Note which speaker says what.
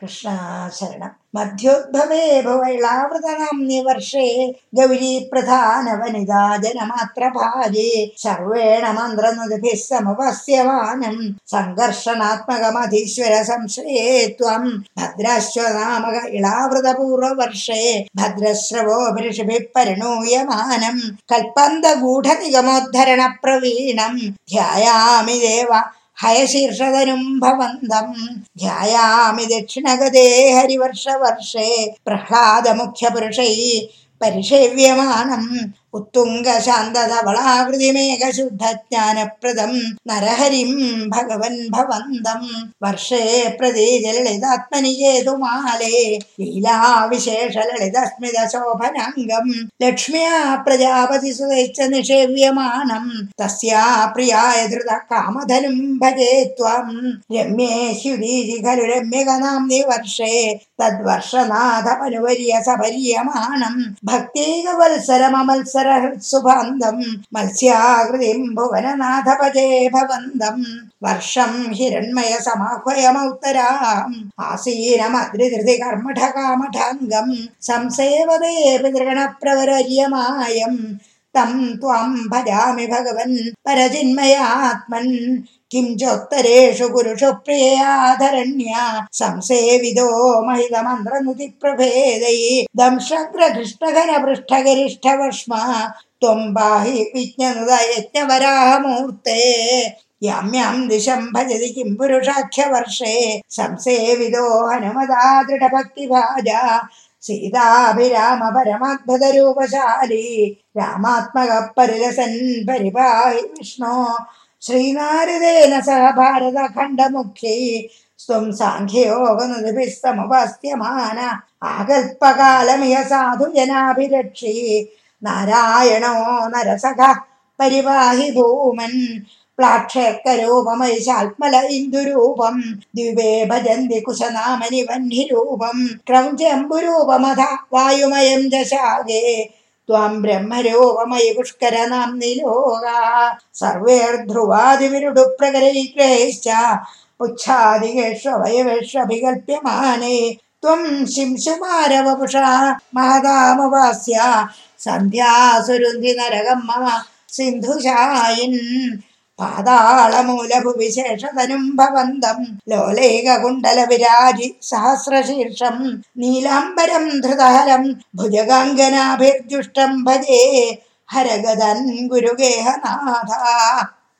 Speaker 1: कृष्णाशरणम् मध्योद्भवे भवैलावृतनाम्नि वर्षे गौरी प्रधानवनिता जनमात्रभाजे सर्वेण मन्त्रनुदिभिः समपस्यमानम् सङ्घर्षणात्मकमधीश्वर संश्रये त्वम् भद्रश्व नामक इलावृतपूर्ववर्षे भद्रश्रवोभिषिभिः परिणूयमानम् कल्पन्दगूढनिगमोद्धरणप्रवीणम् ध्यायामि देव हयशीर्षधनुम् भवन्तम् ध्यायामि दक्षिणगते हरिवर्षवर्षे प्रह्लादमुख्यपुरुषैः परिसेव्यमानम् उत्तुङ्गशान्तधवलाकृतिमेघशुद्धज्ञानप्रदम् नरहरिम् भगवन् भवन्तम् वर्षे प्रदेजललितात्मनि चेतुमाले लीलाविशेषललितस्मितशोभनाङ्गम् लक्ष्म्या प्रजापतिसुतैश्च निषेव्यमानम् तस्या प्रियाय धृतः कामधनुम् भजे त्वम् रम्ये ह्युदीजि खलु रम्यकनाम्नि वर्षे तद्वर्षनाथमनुवर्य सपर्यमाणम् भक्तिगवल्सरममल्स भजे भवन्दम् वर्षम् हिरण्मय समाह्वयमौत्तराम् आसीनमद्रिधृति कर्मठकामठाङ्गम् संसेवदे पितृगणप्रवरर्यमायम् तम् त्वाम् भजामि भगवन् परजिन्मयात्मन् किं चोत्तरेषु गुरुषु प्रियाधरण्या संसेविदो दंशग्रघृष्टघनपृष्ठगरिष्ठवश्मा त्वं पाहि विज्ञनुदयज्ञवराहमूर्ते याम्यां दिशं भजति किं पुरुषाख्यवर्षे संसेविदो हनुमदा दृढभक्तिभाजा सीताभिराम रामात्मकः परिलसन् परिपाहि विष्णो ശ്രീനാരദേന സഹ ഭാരതഖണ്ഡമുഖ്യൈ സ്വം സാഖ്യയോഗനുദിഭിः സമുപസ്ഥ്യമാന ആകൽപ്പകാലമിയ സാധുജനാഭിരക്ഷി നാരായണോ നരസഖ പരിവാഹി ഭൂമൻ. പ്ലാക്ഷക്കരൂപമൈശാത്മല ഇന്ദുരൂപം. ദിവേ ഭജന്തി കുശനാമനി വഹ്നിരൂപം ക്രൗഞ്ചമ്പുരൂപമഥ വായുമയം ദശാകേ ത്വാം ബ്രഹ്മരൂപമയി പുഷ്കരനാംനി ലോക സർവേർധ്രുവാദിവിരുടു പ്രകരൈക്രൈശ്ച പുച്ഛാദികേഷ്വയവേഷ്വഭികൽപ്യമാനേ ത്വം ശിംശുമാരവപുഷ മഹതാമുപാസ്യ സന്ധ്യാസുരുന്ധി നരകം മമ സിന്ധുശായിൻ പാതാളമൂലഭുവിശേഷതനും ഭവന്തം. ലോലേകകുണ്ടല വിരാജി സഹസ്രശീർഷം. നീലാംബരം ധൃതഹരം. ഭുജഗാംഗനാഭിർജുഷ്ടം ഭജേ. ഹരഗതൻ ഗുരുഗേഹനാഥ.